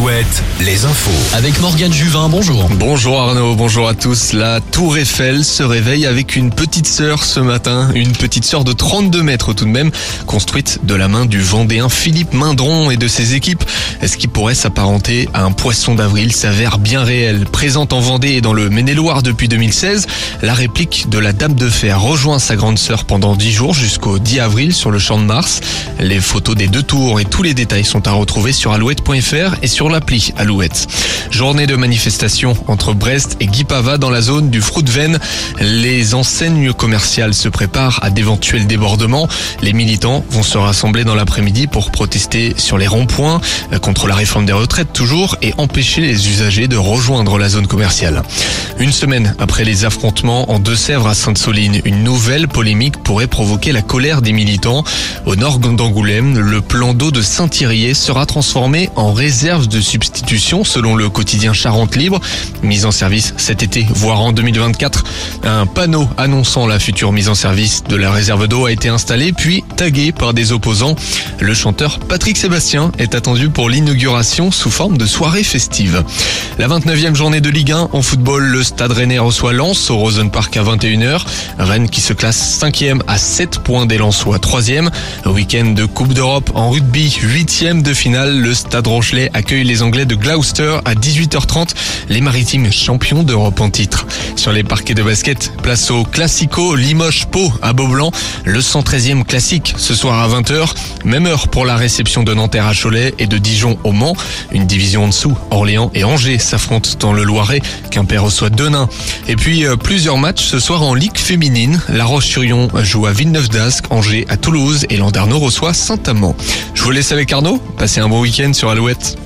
Alouette, les infos. Avec Morgane Juvin, bonjour. Bonjour Arnaud, bonjour à tous. La Tour Eiffel se réveille avec une petite sœur ce matin, une petite sœur de 32 mètres tout de même, construite de la main du Vendéen Philippe Mindron et de ses équipes. Ce qui pourrait s'apparenter à un poisson d'avril? S'avère bien réel. Présente en Vendée et dans le Maine-et-Loire depuis 2016, la réplique de la Dame de Fer rejoint sa grande sœur pendant 10 jours jusqu'au 10 avril sur le champ de Mars. Les photos des deux tours et tous les détails sont à retrouver sur alouette.fr et sur l'appli Alouette. Journée de manifestation entre Brest et Guipava dans la zone du Fruitven. Les enseignes commerciales se préparent à d'éventuels débordements. Les militants vont se rassembler dans l'après-midi pour protester sur les ronds-points euh, contre la réforme des retraites toujours et empêcher les usagers de rejoindre la zone commerciale. Une semaine après les affrontements en Deux-Sèvres à Sainte-Soline, une nouvelle polémique pourrait provoquer la colère des militants. Au nord d'Angoulême, le plan d'eau de Saint-Thirier sera transformé en réserve de substitution selon le quotidien Charente Libre. Mise en service cet été, voire en 2024. Un panneau annonçant la future mise en service de la réserve d'eau a été installé puis tagué par des opposants. Le chanteur Patrick Sébastien est attendu pour l'inauguration sous forme de soirée festive. La 29e journée de Ligue 1 en football, le Stade Rennais reçoit Lens au Rosen Park à 21h. Rennes qui se classe 5e à 7 points des Lensois 3e. Week-end de Coupe d'Europe en rugby, 8e de finale, le Stade Rochelet accueille les Anglais de Gloucester à 18h30, les maritimes champions d'Europe en titre. Sur les parquets de basket, place au Classico Limoges-Pau à Beaublanc, le 113e classique ce soir à 20h, même heure pour la réception de Nanterre à Cholet et de Au Mans. Une division en dessous, Orléans et Angers s'affrontent dans le Loiret, Quimper reçoit Denain. Et puis euh, plusieurs matchs ce soir en Ligue féminine, La Roche-sur-Yon joue à Villeneuve d'Ascq, Angers à Toulouse et Landerneau reçoit Saint-Amand. Je vous laisse avec Arnaud, passez un bon week-end sur Alouette.